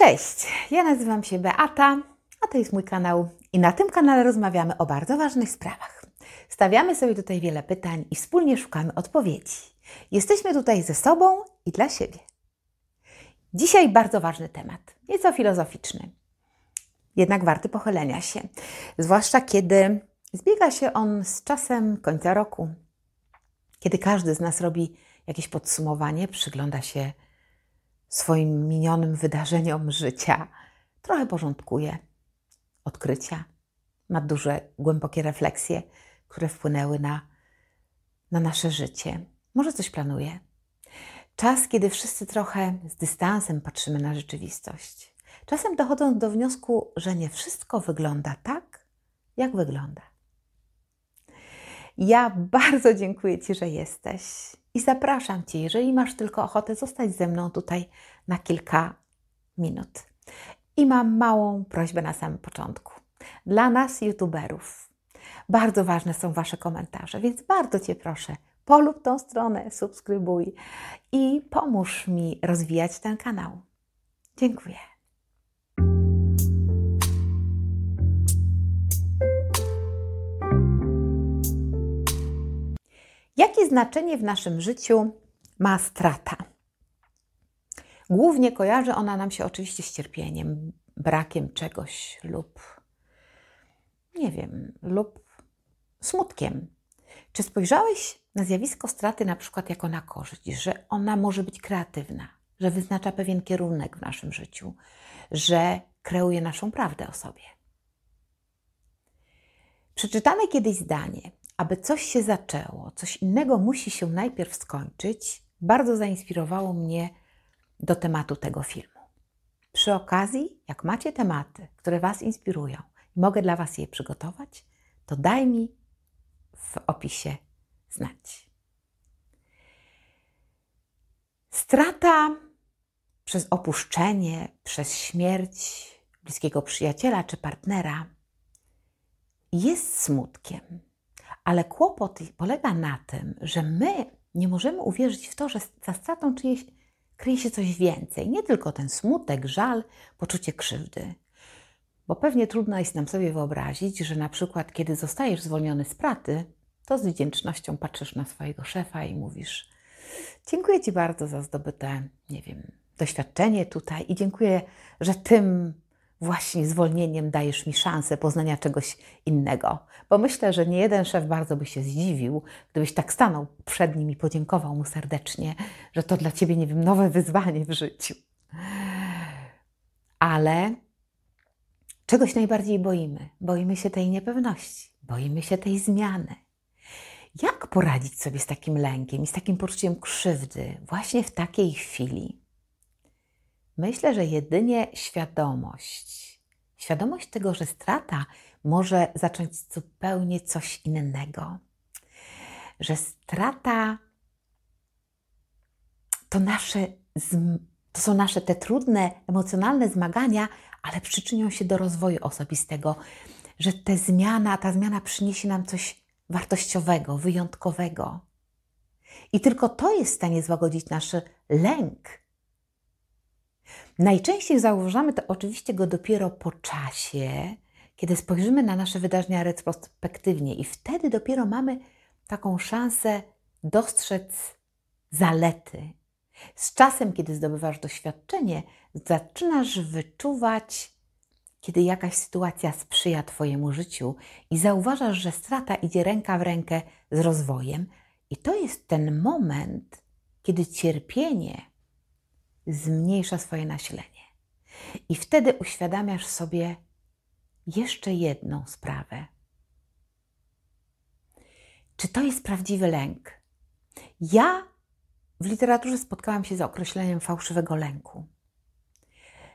Cześć, ja nazywam się Beata, a to jest mój kanał i na tym kanale rozmawiamy o bardzo ważnych sprawach. Stawiamy sobie tutaj wiele pytań i wspólnie szukamy odpowiedzi. Jesteśmy tutaj ze sobą i dla siebie. Dzisiaj bardzo ważny temat, nieco filozoficzny, jednak warty pochylenia się, zwłaszcza kiedy zbiega się on z czasem końca roku, kiedy każdy z nas robi jakieś podsumowanie, przygląda się swoim minionym wydarzeniom życia, trochę porządkuje odkrycia, ma duże, głębokie refleksje, które wpłynęły na, na nasze życie. Może coś planuje. Czas, kiedy wszyscy trochę z dystansem patrzymy na rzeczywistość. Czasem dochodząc do wniosku, że nie wszystko wygląda tak, jak wygląda. Ja bardzo dziękuję Ci, że jesteś i zapraszam Cię, jeżeli masz tylko ochotę zostać ze mną tutaj na kilka minut. I mam małą prośbę na samym początku. Dla nas, YouTuberów, bardzo ważne są Wasze komentarze, więc bardzo Cię proszę, polub tą stronę, subskrybuj i pomóż mi rozwijać ten kanał. Dziękuję. Jakie znaczenie w naszym życiu ma strata? Głównie kojarzy ona nam się oczywiście z cierpieniem, brakiem czegoś lub nie wiem, lub smutkiem. Czy spojrzałeś na zjawisko straty na przykład jako na korzyść, że ona może być kreatywna, że wyznacza pewien kierunek w naszym życiu, że kreuje naszą prawdę o sobie? Przeczytane kiedyś zdanie, aby coś się zaczęło, coś innego musi się najpierw skończyć, bardzo zainspirowało mnie do tematu tego filmu. Przy okazji, jak macie tematy, które Was inspirują i mogę dla Was je przygotować, to daj mi w opisie znać. Strata przez opuszczenie, przez śmierć bliskiego przyjaciela czy partnera jest smutkiem ale kłopot polega na tym, że my nie możemy uwierzyć w to, że za stratą czyjeś kryje się coś więcej. Nie tylko ten smutek, żal, poczucie krzywdy. Bo pewnie trudno jest nam sobie wyobrazić, że na przykład, kiedy zostajesz zwolniony z pracy, to z wdzięcznością patrzysz na swojego szefa i mówisz: Dziękuję Ci bardzo za zdobyte, nie wiem, doświadczenie tutaj i dziękuję, że tym właśnie zwolnieniem dajesz mi szansę poznania czegoś innego. Bo myślę, że nie jeden szef bardzo by się zdziwił, gdybyś tak stanął przed nim i podziękował mu serdecznie, że to dla ciebie, nie wiem, nowe wyzwanie w życiu. Ale czegoś najbardziej boimy? Boimy się tej niepewności, boimy się tej zmiany. Jak poradzić sobie z takim lękiem i z takim poczuciem krzywdy właśnie w takiej chwili? Myślę, że jedynie świadomość, świadomość tego, że strata może zacząć zupełnie coś innego, że strata to nasze, to są nasze te trudne, emocjonalne zmagania, ale przyczynią się do rozwoju osobistego, że ta zmiana, ta zmiana przyniesie nam coś wartościowego, wyjątkowego. I tylko to jest w stanie złagodzić nasz lęk, Najczęściej zauważamy to oczywiście go dopiero po czasie, kiedy spojrzymy na nasze wydarzenia retrospektywnie, i wtedy dopiero mamy taką szansę dostrzec zalety. Z czasem, kiedy zdobywasz doświadczenie, zaczynasz wyczuwać, kiedy jakaś sytuacja sprzyja Twojemu życiu i zauważasz, że strata idzie ręka w rękę z rozwojem, i to jest ten moment, kiedy cierpienie zmniejsza swoje nasilenie. I wtedy uświadamiasz sobie jeszcze jedną sprawę. Czy to jest prawdziwy lęk? Ja w literaturze spotkałam się z określeniem fałszywego lęku.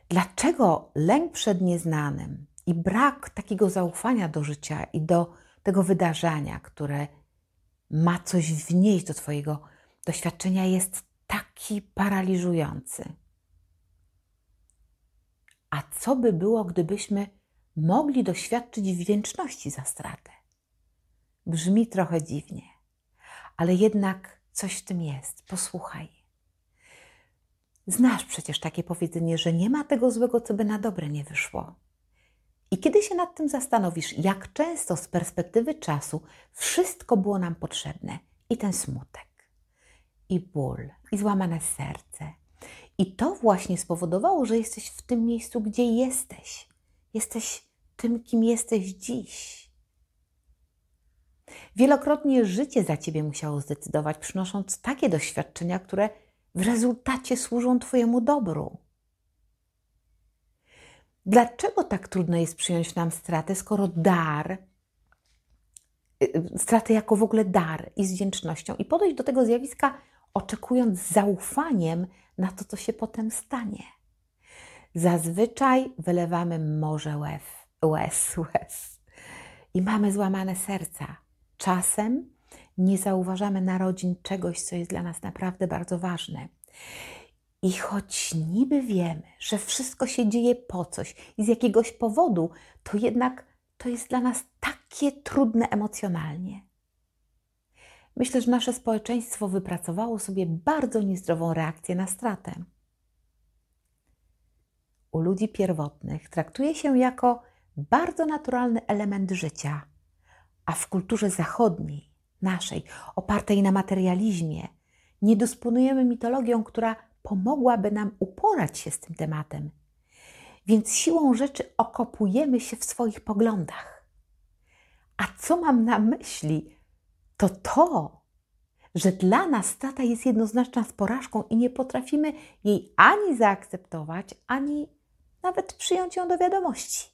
Dlaczego lęk przed nieznanym i brak takiego zaufania do życia i do tego wydarzenia, które ma coś wnieść do Twojego doświadczenia, jest taki paraliżujący. A co by było, gdybyśmy mogli doświadczyć wdzięczności za stratę? Brzmi trochę dziwnie, ale jednak coś w tym jest. Posłuchaj. Znasz przecież takie powiedzenie, że nie ma tego złego, co by na dobre nie wyszło. I kiedy się nad tym zastanowisz, jak często z perspektywy czasu wszystko było nam potrzebne, i ten smutek, i ból, i złamane serce, i to właśnie spowodowało, że jesteś w tym miejscu, gdzie jesteś. Jesteś tym, kim jesteś dziś. Wielokrotnie życie za ciebie musiało zdecydować, przynosząc takie doświadczenia, które w rezultacie służą Twojemu dobru. Dlaczego tak trudno jest przyjąć nam stratę, skoro dar, y, stratę jako w ogóle dar i z wdzięcznością i podejść do tego zjawiska, oczekując zaufaniem na to, co się potem stanie? Zazwyczaj wylewamy morze łez, łez, łez i mamy złamane serca. Czasem nie zauważamy narodzin czegoś, co jest dla nas naprawdę bardzo ważne. I choć niby wiemy, że wszystko się dzieje po coś i z jakiegoś powodu, to jednak to jest dla nas takie trudne emocjonalnie. Myślę, że nasze społeczeństwo wypracowało sobie bardzo niezdrową reakcję na stratę. U ludzi pierwotnych traktuje się jako bardzo naturalny element życia, a w kulturze zachodniej naszej, opartej na materializmie, nie dysponujemy mitologią, która pomogłaby nam uporać się z tym tematem. Więc siłą rzeczy okopujemy się w swoich poglądach. A co mam na myśli? To to, że dla nas strata jest jednoznaczna z porażką i nie potrafimy jej ani zaakceptować, ani nawet przyjąć ją do wiadomości.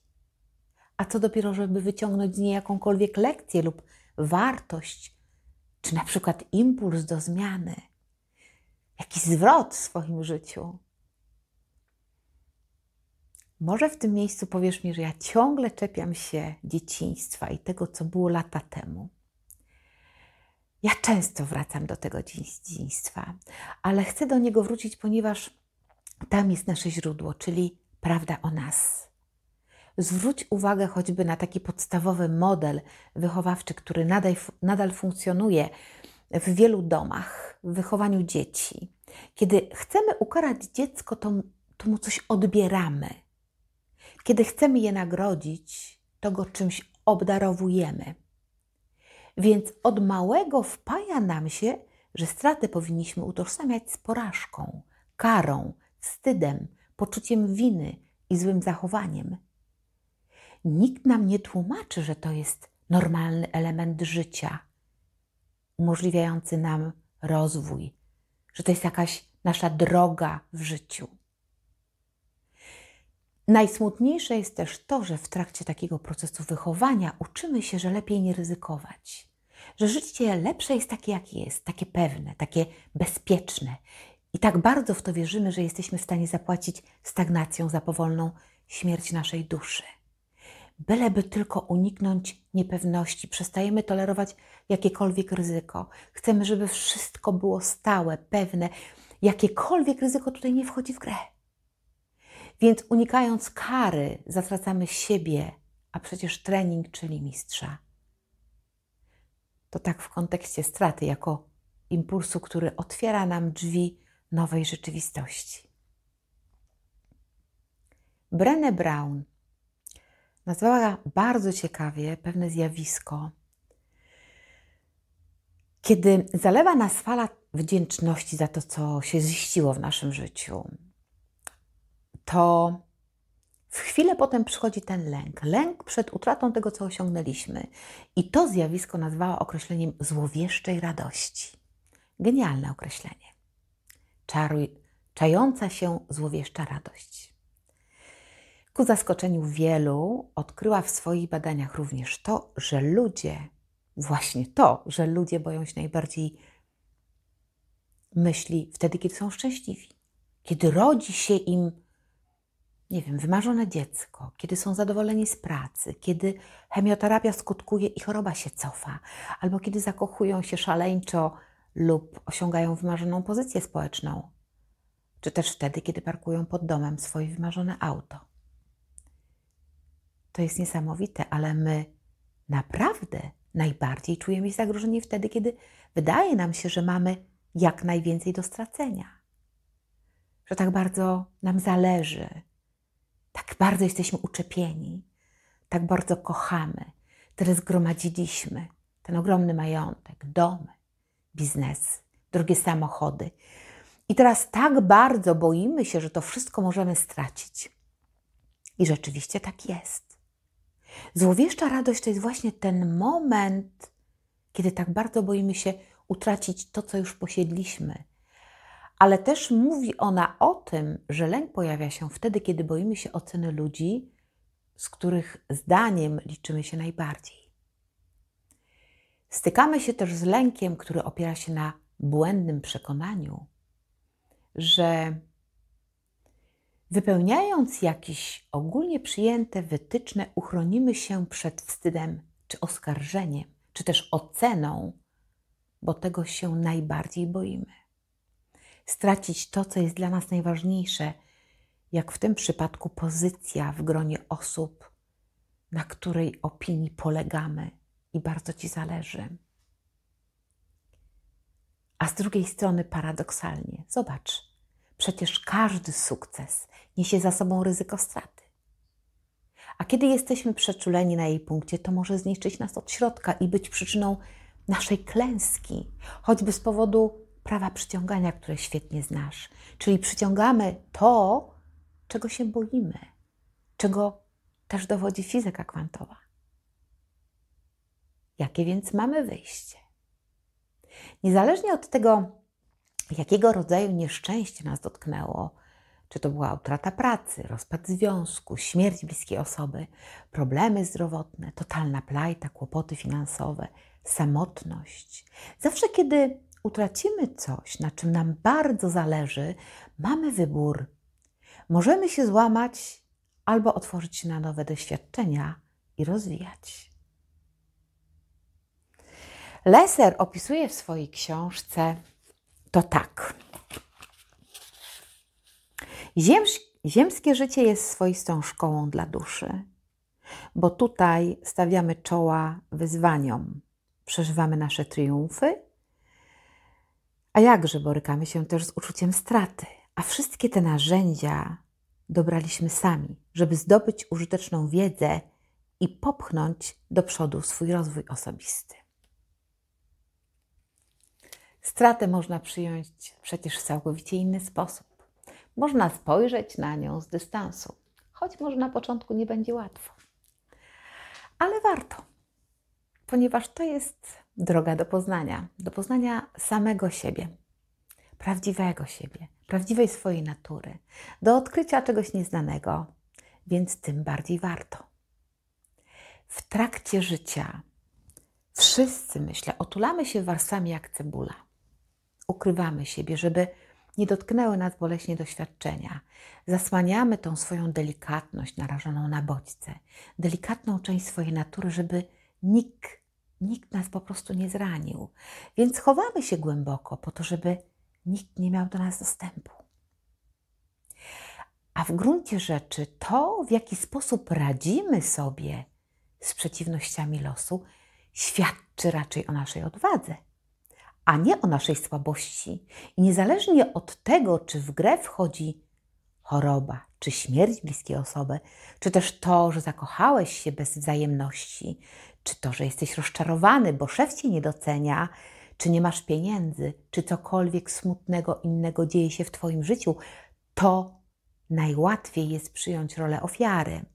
A co dopiero, żeby wyciągnąć z niej jakąkolwiek lekcję lub wartość, czy na przykład impuls do zmiany, jakiś zwrot w swoim życiu. Może w tym miejscu powiesz mi, że ja ciągle czepiam się dzieciństwa i tego, co było lata temu. Ja często wracam do tego dzieciństwa, ale chcę do niego wrócić, ponieważ tam jest nasze źródło, czyli prawda o nas. Zwróć uwagę choćby na taki podstawowy model wychowawczy, który nadal, nadal funkcjonuje w wielu domach, w wychowaniu dzieci. Kiedy chcemy ukarać dziecko, to, to mu coś odbieramy. Kiedy chcemy je nagrodzić, to go czymś obdarowujemy. Więc od małego wpaja nam się, że straty powinniśmy utożsamiać z porażką, karą, wstydem, poczuciem winy i złym zachowaniem. Nikt nam nie tłumaczy, że to jest normalny element życia, umożliwiający nam rozwój, że to jest jakaś nasza droga w życiu. Najsmutniejsze jest też to, że w trakcie takiego procesu wychowania uczymy się, że lepiej nie ryzykować, że życie lepsze jest takie, jakie jest, takie pewne, takie bezpieczne. I tak bardzo w to wierzymy, że jesteśmy w stanie zapłacić stagnacją za powolną śmierć naszej duszy byleby tylko uniknąć niepewności. Przestajemy tolerować jakiekolwiek ryzyko. Chcemy, żeby wszystko było stałe, pewne. Jakiekolwiek ryzyko tutaj nie wchodzi w grę. Więc unikając kary, zatracamy siebie, a przecież trening, czyli mistrza. To tak w kontekście straty, jako impulsu, który otwiera nam drzwi nowej rzeczywistości. Brené Brown nazwała bardzo ciekawie pewne zjawisko, kiedy zalewa nas fala wdzięczności za to, co się ziściło w naszym życiu, to w chwilę potem przychodzi ten lęk. Lęk przed utratą tego, co osiągnęliśmy. I to zjawisko nazwała określeniem złowieszczej radości. Genialne określenie. Czaruj, czająca się złowieszcza radość. Ku zaskoczeniu wielu odkryła w swoich badaniach również to, że ludzie, właśnie to, że ludzie boją się najbardziej myśli wtedy, kiedy są szczęśliwi. Kiedy rodzi się im, nie wiem, wymarzone dziecko, kiedy są zadowoleni z pracy, kiedy chemioterapia skutkuje i choroba się cofa, albo kiedy zakochują się szaleńczo lub osiągają wymarzoną pozycję społeczną, czy też wtedy, kiedy parkują pod domem swoje wymarzone auto. To jest niesamowite, ale my naprawdę najbardziej czujemy się zagrożeni wtedy, kiedy wydaje nam się, że mamy jak najwięcej do stracenia. że tak bardzo nam zależy, tak bardzo jesteśmy uczepieni, tak bardzo kochamy, tyle zgromadziliśmy, ten ogromny majątek, domy, biznes, drogie samochody. I teraz tak bardzo boimy się, że to wszystko możemy stracić. I rzeczywiście tak jest. Złowieszcza radość to jest właśnie ten moment, kiedy tak bardzo boimy się utracić to, co już posiedliśmy. Ale też mówi ona o tym, że lęk pojawia się wtedy, kiedy boimy się oceny ludzi, z których zdaniem liczymy się najbardziej. Stykamy się też z lękiem, który opiera się na błędnym przekonaniu, że wypełniając jakieś ogólnie przyjęte wytyczne, uchronimy się przed wstydem czy oskarżeniem, czy też oceną, bo tego się najbardziej boimy. Stracić to, co jest dla nas najważniejsze, jak w tym przypadku pozycja w gronie osób, na której opinii polegamy i bardzo Ci zależy. A z drugiej strony paradoksalnie, zobacz, przecież każdy sukces niesie za sobą ryzyko straty. A kiedy jesteśmy przeczuleni na jej punkcie, to może zniszczyć nas od środka i być przyczyną naszej klęski, choćby z powodu prawa przyciągania, które świetnie znasz. Czyli przyciągamy to, czego się boimy, czego też dowodzi fizyka kwantowa. Jakie więc mamy wyjście? Niezależnie od tego, jakiego rodzaju nieszczęście nas dotknęło, czy to była utrata pracy, rozpad związku, śmierć bliskiej osoby, problemy zdrowotne, totalna plajta, kłopoty finansowe, samotność. Zawsze, kiedy utracimy coś, na czym nam bardzo zależy, mamy wybór. Możemy się złamać albo otworzyć się na nowe doświadczenia i rozwijać. Leser opisuje w swojej książce to tak. ziemskie życie jest swoistą szkołą dla duszy, bo tutaj stawiamy czoła wyzwaniom, przeżywamy nasze triumfy, a jakże borykamy się też z uczuciem straty, a wszystkie te narzędzia dobraliśmy sami, żeby zdobyć użyteczną wiedzę i popchnąć do przodu swój rozwój osobisty. Stratę można przyjąć przecież w całkowicie inny sposób. Można spojrzeć na nią z dystansu, choć może na początku nie będzie łatwo. Ale warto, ponieważ to jest droga do poznania, do poznania samego siebie, prawdziwego siebie, prawdziwej swojej natury, do odkrycia czegoś nieznanego, więc tym bardziej warto. W trakcie życia wszyscy, myślę, otulamy się warstwami jak cebula ukrywamy siebie, żeby nie dotknęły nas boleśnie doświadczenia. Zasłaniamy tą swoją delikatność narażoną na bodźce, delikatną część swojej natury, żeby nikt, nikt nas po prostu nie zranił. Więc chowamy się głęboko po to, żeby nikt nie miał do nas dostępu. A w gruncie rzeczy to, w jaki sposób radzimy sobie z przeciwnościami losu, świadczy raczej o naszej odwadze a nie o naszej słabości. I niezależnie od tego, czy w grę wchodzi choroba, czy śmierć bliskiej osoby, czy też to, że zakochałeś się bez wzajemności, czy to, że jesteś rozczarowany, bo szef cię nie docenia, czy nie masz pieniędzy, czy cokolwiek smutnego innego dzieje się w Twoim życiu, to najłatwiej jest przyjąć rolę ofiary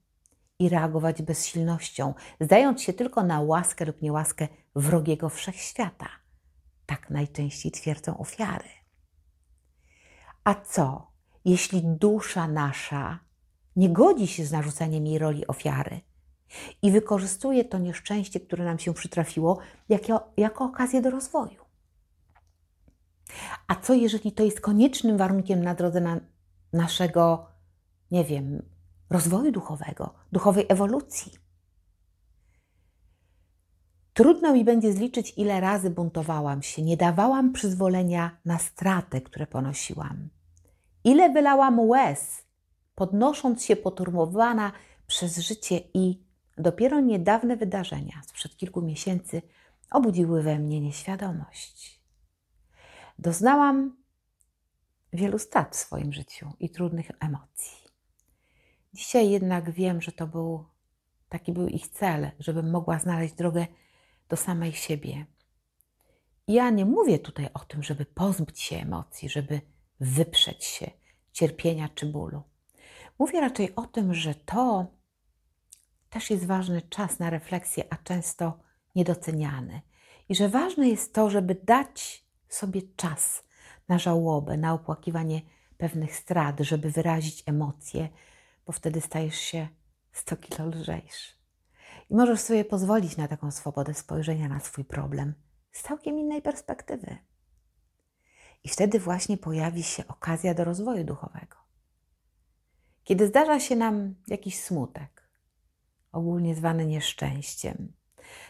i reagować bezsilnością, zdając się tylko na łaskę lub niełaskę wrogiego wszechświata. Tak najczęściej twierdzą ofiary. A co, jeśli dusza nasza nie godzi się z narzuceniem jej roli ofiary i wykorzystuje to nieszczęście, które nam się przytrafiło, jako, jako okazję do rozwoju? A co, jeżeli to jest koniecznym warunkiem na drodze na naszego, nie wiem, rozwoju duchowego, duchowej ewolucji? Trudno mi będzie zliczyć, ile razy buntowałam się, nie dawałam przyzwolenia na stratę, które ponosiłam. Ile wylałam łez, podnosząc się poturmowana przez życie i dopiero niedawne wydarzenia sprzed kilku miesięcy obudziły we mnie nieświadomość. Doznałam wielu strat w swoim życiu i trudnych emocji. Dzisiaj jednak wiem, że to był taki był ich cel, żebym mogła znaleźć drogę do samej siebie. Ja nie mówię tutaj o tym, żeby pozbyć się emocji, żeby wyprzeć się cierpienia czy bólu. Mówię raczej o tym, że to też jest ważny czas na refleksję, a często niedoceniany. I że ważne jest to, żeby dać sobie czas na żałobę, na opłakiwanie pewnych strat, żeby wyrazić emocje, bo wtedy stajesz się 100 kilo lżejszy. I możesz sobie pozwolić na taką swobodę spojrzenia na swój problem z całkiem innej perspektywy. I wtedy właśnie pojawi się okazja do rozwoju duchowego. Kiedy zdarza się nam jakiś smutek, ogólnie zwany nieszczęściem,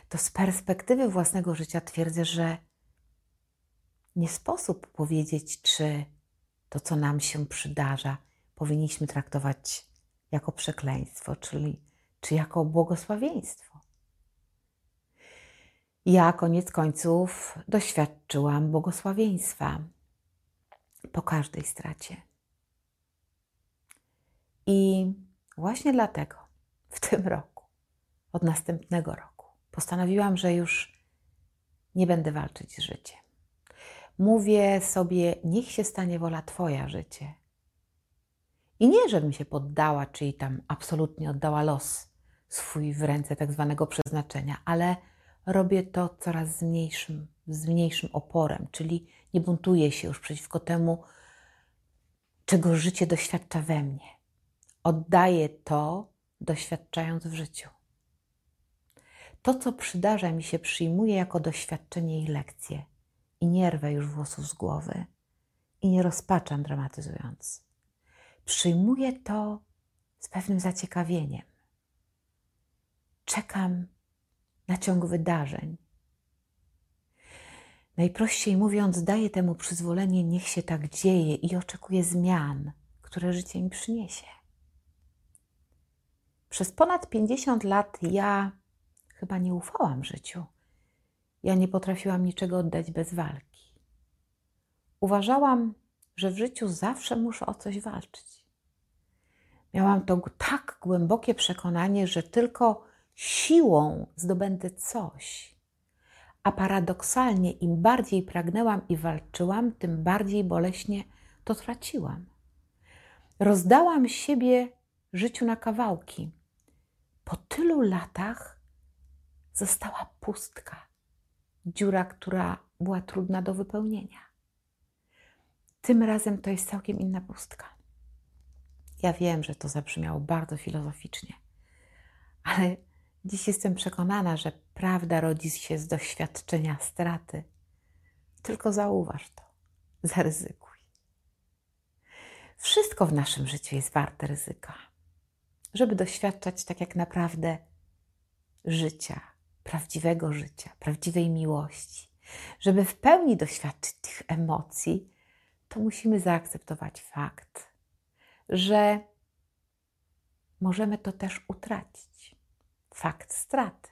to z perspektywy własnego życia twierdzę, że nie sposób powiedzieć, czy to, co nam się przydarza, powinniśmy traktować jako przekleństwo, czyli czy jako błogosławieństwo. Ja koniec końców doświadczyłam błogosławieństwa po każdej stracie. I właśnie dlatego w tym roku, od następnego roku, postanowiłam, że już nie będę walczyć z życiem. Mówię sobie, niech się stanie wola Twoja życie. I nie, żebym się poddała, czyli tam absolutnie oddała los swój w ręce tak zwanego przeznaczenia, ale robię to coraz z mniejszym, z mniejszym oporem, czyli nie buntuję się już przeciwko temu, czego życie doświadcza we mnie. Oddaję to, doświadczając w życiu. To, co przydarza mi się, przyjmuję jako doświadczenie i lekcję i nie rwę już włosów z głowy i nie rozpaczam dramatyzując. Przyjmuję to z pewnym zaciekawieniem. Czekam na ciąg wydarzeń. Najprościej mówiąc, daję temu przyzwolenie, niech się tak dzieje i oczekuję zmian, które życie mi przyniesie. Przez ponad 50 lat ja chyba nie ufałam życiu. Ja nie potrafiłam niczego oddać bez walki. Uważałam, że w życiu zawsze muszę o coś walczyć. Miałam to tak głębokie przekonanie, że tylko siłą zdobędę coś. A paradoksalnie, im bardziej pragnęłam i walczyłam, tym bardziej boleśnie to traciłam. Rozdałam siebie życiu na kawałki. Po tylu latach została pustka, dziura, która była trudna do wypełnienia. Tym razem to jest całkiem inna pustka. Ja wiem, że to zabrzmiało bardzo filozoficznie, ale dziś jestem przekonana, że prawda rodzi się z doświadczenia straty. Tylko zauważ to, zaryzykuj. Wszystko w naszym życiu jest warte ryzyka, żeby doświadczać tak jak naprawdę życia, prawdziwego życia, prawdziwej miłości. Żeby w pełni doświadczyć tych emocji, to musimy zaakceptować fakt, że możemy to też utracić. Fakt straty.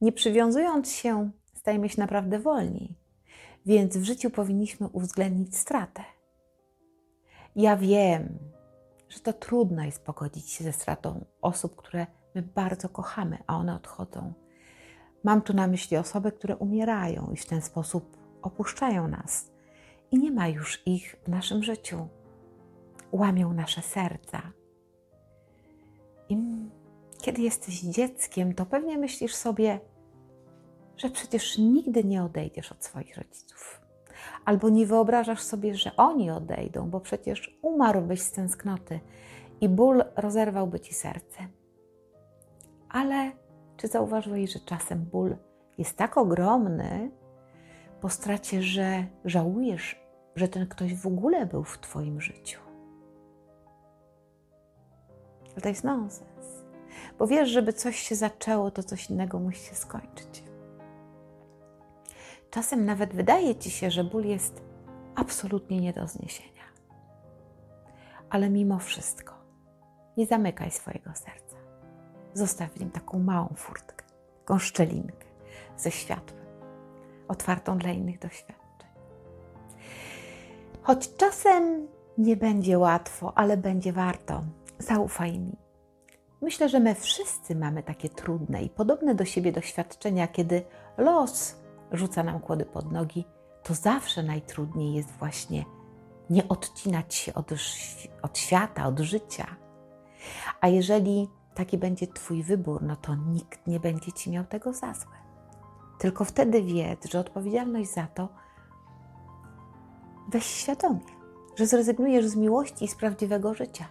Nie przywiązując się, stajemy się naprawdę wolni, więc w życiu powinniśmy uwzględnić stratę. Ja wiem, że to trudno jest pogodzić się ze stratą osób, które my bardzo kochamy, a one odchodzą. Mam tu na myśli osoby, które umierają i w ten sposób opuszczają nas, i nie ma już ich w naszym życiu łamią nasze serca. I kiedy jesteś dzieckiem, to pewnie myślisz sobie, że przecież nigdy nie odejdziesz od swoich rodziców. Albo nie wyobrażasz sobie, że oni odejdą, bo przecież umarłbyś z tęsknoty i ból rozerwałby ci serce. Ale czy zauważyłeś, że czasem ból jest tak ogromny po stracie, że żałujesz, że ten ktoś w ogóle był w Twoim życiu? To jest nonsens. Bo wiesz, żeby coś się zaczęło, to coś innego musi się skończyć. Czasem nawet wydaje ci się, że ból jest absolutnie nie do zniesienia. Ale mimo wszystko, nie zamykaj swojego serca. Zostaw w nim taką małą furtkę, taką szczelinkę ze światłem, otwartą dla innych doświadczeń. Choć czasem nie będzie łatwo, ale będzie warto. Zaufaj mi. Myślę, że my wszyscy mamy takie trudne i podobne do siebie doświadczenia, kiedy los rzuca nam kłody pod nogi, to zawsze najtrudniej jest właśnie nie odcinać się od, od świata, od życia. A jeżeli taki będzie Twój wybór, no to nikt nie będzie Ci miał tego za złe. Tylko wtedy wiedz, że odpowiedzialność za to weź świadomie, że zrezygnujesz z miłości i z prawdziwego życia.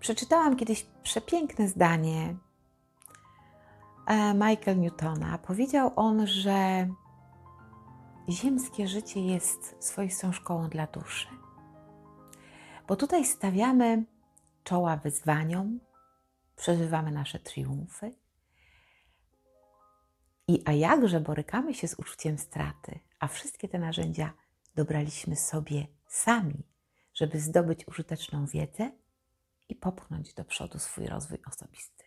Przeczytałam kiedyś przepiękne zdanie e, Michael Newtona. Powiedział on, że ziemskie życie jest swoistą szkołą dla duszy. Bo tutaj stawiamy czoła wyzwaniom, przeżywamy nasze triumfy. I a jakże borykamy się z uczuciem straty, a wszystkie te narzędzia dobraliśmy sobie sami, żeby zdobyć użyteczną wiedzę i popchnąć do przodu swój rozwój osobisty.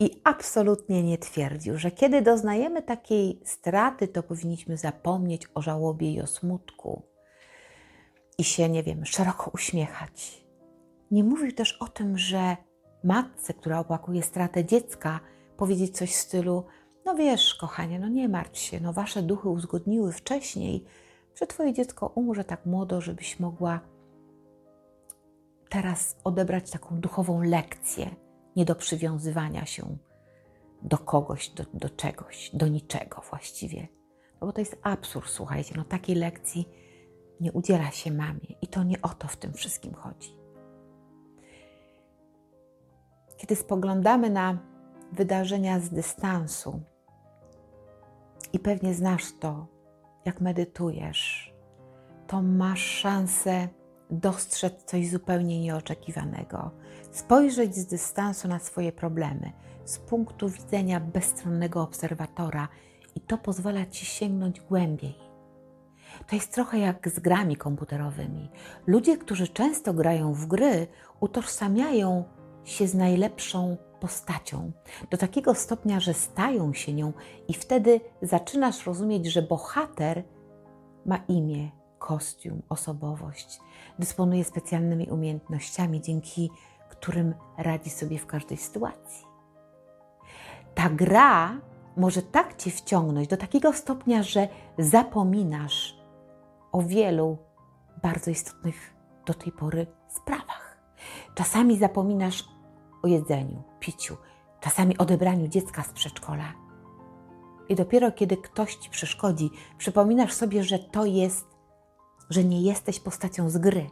I absolutnie nie twierdził, że kiedy doznajemy takiej straty, to powinniśmy zapomnieć o żałobie i o smutku i się, nie wiem, szeroko uśmiechać. Nie mówił też o tym, że matce, która opłakuje stratę dziecka, powiedzieć coś w stylu: No wiesz, kochanie, no nie martw się, no wasze duchy uzgodniły wcześniej, że twoje dziecko umrze tak młodo, żebyś mogła teraz odebrać taką duchową lekcję, nie do przywiązywania się do kogoś, do, do czegoś, do niczego właściwie. No bo to jest absurd, słuchajcie, no takiej lekcji nie udziela się mamie i to nie o to w tym wszystkim chodzi. Kiedy spoglądamy na wydarzenia z dystansu i pewnie znasz to, jak medytujesz, to masz szansę dostrzec coś zupełnie nieoczekiwanego, spojrzeć z dystansu na swoje problemy, z punktu widzenia bezstronnego obserwatora i to pozwala ci sięgnąć głębiej. To jest trochę jak z grami komputerowymi. Ludzie, którzy często grają w gry, utożsamiają się z najlepszą postacią, do takiego stopnia, że stają się nią, i wtedy zaczynasz rozumieć, że bohater ma imię, kostium, osobowość, dysponuje specjalnymi umiejętnościami, dzięki którym radzi sobie w każdej sytuacji. Ta gra może tak cię wciągnąć do takiego stopnia, że zapominasz o wielu bardzo istotnych do tej pory sprawach. Czasami zapominasz o jedzeniu, piciu, czasami odebraniu dziecka z przedszkola. I dopiero kiedy ktoś ci przeszkodzi, przypominasz sobie, że to jest że nie jesteś postacią z gry,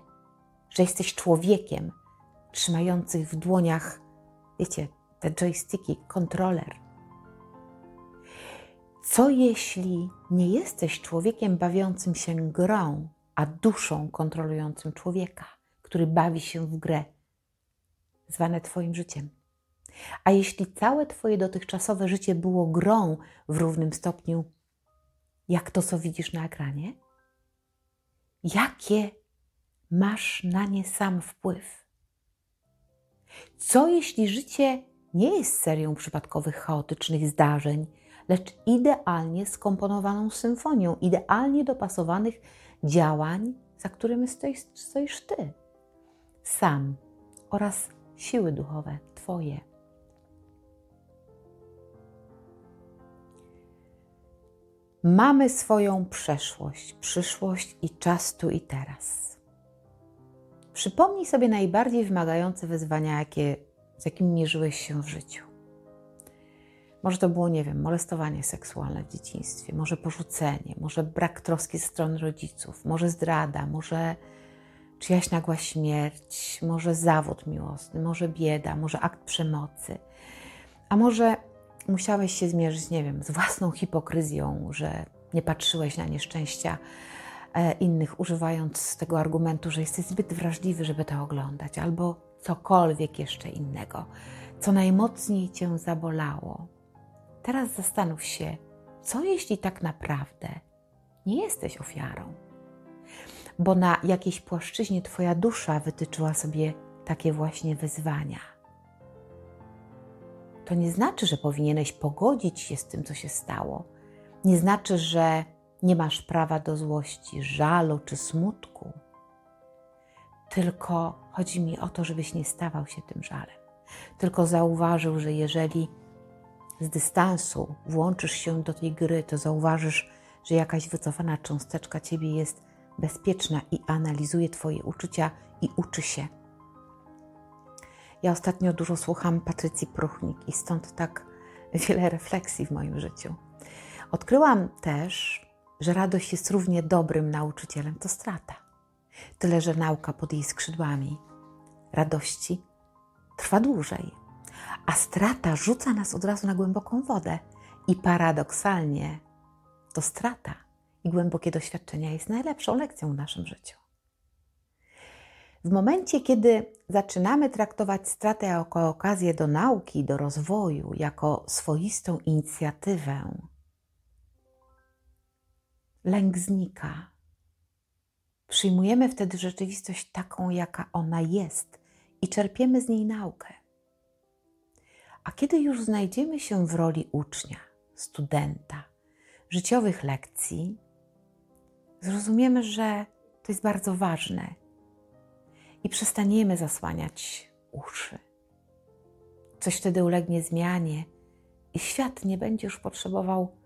że jesteś człowiekiem trzymających w dłoniach, wiecie, te joysticki, kontroler. Co jeśli nie jesteś człowiekiem bawiącym się grą, a duszą kontrolującym człowieka, który bawi się w grę, zwane Twoim życiem? A jeśli całe Twoje dotychczasowe życie było grą w równym stopniu, jak to, co widzisz na ekranie? jakie masz na nie sam wpływ. Co jeśli życie nie jest serią przypadkowych, chaotycznych zdarzeń, lecz idealnie skomponowaną symfonią, idealnie dopasowanych działań, za którymi stoisz, stoisz Ty, sam oraz siły duchowe Twoje. Mamy swoją przeszłość, przyszłość i czas tu i teraz. Przypomnij sobie najbardziej wymagające wyzwania, jakie, z jakimi mierzyłeś się w życiu. Może to było, nie wiem, molestowanie seksualne w dzieciństwie, może porzucenie, może brak troski ze strony rodziców, może zdrada, może czyjaś nagła śmierć, może zawód miłosny, może bieda, może akt przemocy, a może musiałeś się zmierzyć, nie wiem, z własną hipokryzją, że nie patrzyłeś na nieszczęścia e, innych, używając tego argumentu, że jesteś zbyt wrażliwy, żeby to oglądać, albo cokolwiek jeszcze innego, co najmocniej cię zabolało. Teraz zastanów się, co jeśli tak naprawdę nie jesteś ofiarą? Bo na jakiejś płaszczyźnie Twoja dusza wytyczyła sobie takie właśnie wyzwania to nie znaczy, że powinieneś pogodzić się z tym, co się stało. Nie znaczy, że Nie masz prawa do złości, żalu czy smutku. Tylko chodzi mi o to, żebyś nie stawał się tym żalem. Tylko zauważył, że jeżeli z dystansu włączysz się do tej gry, to zauważysz, że jakaś wycofana cząsteczka ciebie jest bezpieczna i analizuje Twoje uczucia i uczy się. Ja ostatnio dużo słucham Patrycji Pruchnik i stąd tak wiele refleksji w moim życiu. Odkryłam też, że radość jest równie dobrym nauczycielem to strata. Tyle, że nauka pod jej skrzydłami radości trwa dłużej, a strata rzuca nas od razu na głęboką wodę. I paradoksalnie to strata i głębokie doświadczenia jest najlepszą lekcją w naszym życiu. W momencie, kiedy zaczynamy traktować stratę jako okazję do nauki, do rozwoju, jako swoistą inicjatywę, lęk znika. Przyjmujemy wtedy rzeczywistość taką, jaka ona jest i czerpiemy z niej naukę. A kiedy już znajdziemy się w roli ucznia, studenta, życiowych lekcji, zrozumiemy, że to jest bardzo ważne i przestaniemy zasłaniać uszy. Coś wtedy ulegnie zmianie i świat nie będzie już potrzebował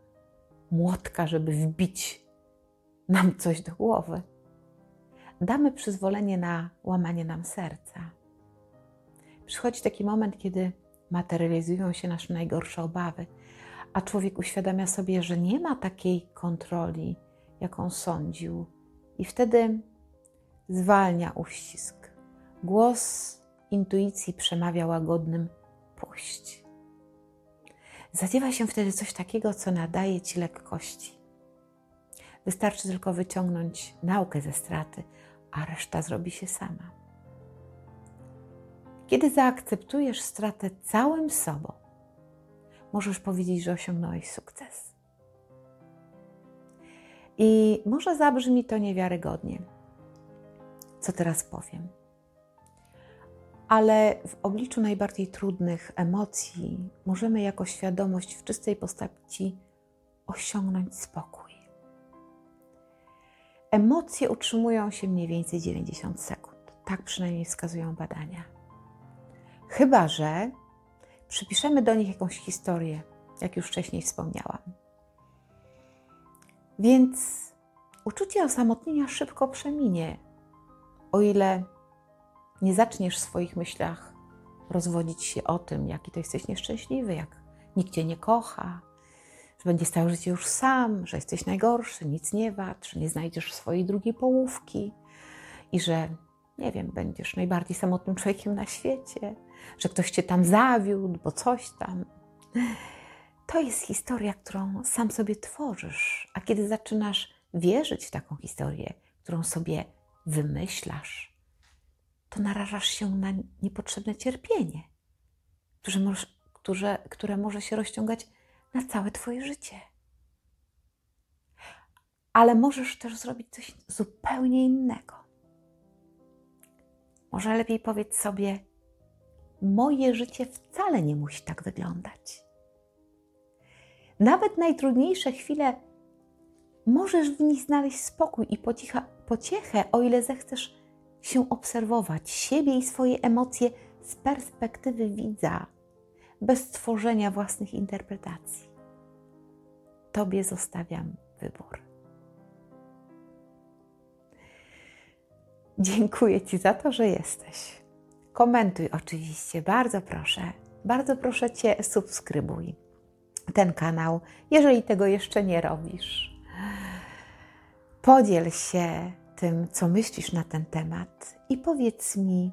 młotka, żeby wbić nam coś do głowy. Damy przyzwolenie na łamanie nam serca. Przychodzi taki moment, kiedy materializują się nasze najgorsze obawy, a człowiek uświadamia sobie, że nie ma takiej kontroli, jaką sądził, i wtedy zwalnia uścisk. Głos intuicji przemawia łagodnym puść. Zadziewa się wtedy coś takiego, co nadaje ci lekkości. Wystarczy tylko wyciągnąć naukę ze straty, a reszta zrobi się sama. Kiedy zaakceptujesz stratę całym sobą, możesz powiedzieć, że osiągnąłeś sukces. I może zabrzmi to niewiarygodnie, co teraz powiem. Ale w obliczu najbardziej trudnych emocji możemy jako świadomość w czystej postaci osiągnąć spokój. Emocje utrzymują się mniej więcej 90 sekund. Tak przynajmniej wskazują badania. Chyba, że przypiszemy do nich jakąś historię, jak już wcześniej wspomniałam. Więc uczucie osamotnienia szybko przeminie, o ile nie zaczniesz w swoich myślach rozwodzić się o tym, jaki to jesteś nieszczęśliwy, jak nikt cię nie kocha, że będziesz całe życie już sam, że jesteś najgorszy, nic nie wad, że nie znajdziesz swojej drugiej połówki i że, nie wiem, będziesz najbardziej samotnym człowiekiem na świecie, że ktoś cię tam zawiódł, bo coś tam. To jest historia, którą sam sobie tworzysz, a kiedy zaczynasz wierzyć w taką historię, którą sobie wymyślasz, to narażasz się na niepotrzebne cierpienie, które może, które, które może się rozciągać na całe Twoje życie. Ale możesz też zrobić coś zupełnie innego. Może lepiej powiedz sobie: Moje życie wcale nie musi tak wyglądać. Nawet najtrudniejsze chwile możesz w nich znaleźć spokój i pocicha, pociechę, o ile zechcesz się obserwować siebie i swoje emocje z perspektywy widza bez tworzenia własnych interpretacji. Tobie zostawiam wybór. Dziękuję Ci za to, że jesteś. Komentuj oczywiście, bardzo proszę. Bardzo proszę Cię, subskrybuj ten kanał, jeżeli tego jeszcze nie robisz. Podziel się tym, co myślisz na ten temat i powiedz mi,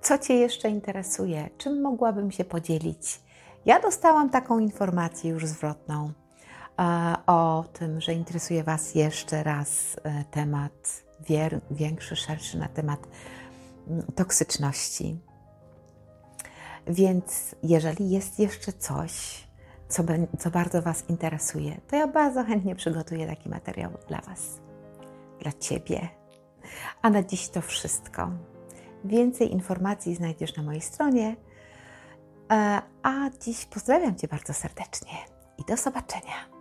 co Cię jeszcze interesuje? Czym mogłabym się podzielić? Ja dostałam taką informację już zwrotną e, o tym, że interesuje Was jeszcze raz e, temat większy, szerszy na temat mm, toksyczności. Więc jeżeli jest jeszcze coś, co, co bardzo Was interesuje, to ja bardzo chętnie przygotuję taki materiał dla Was, dla Ciebie. A na dziś to wszystko. Więcej informacji znajdziesz na mojej stronie. E, a dziś pozdrawiam Cię bardzo serdecznie i do zobaczenia.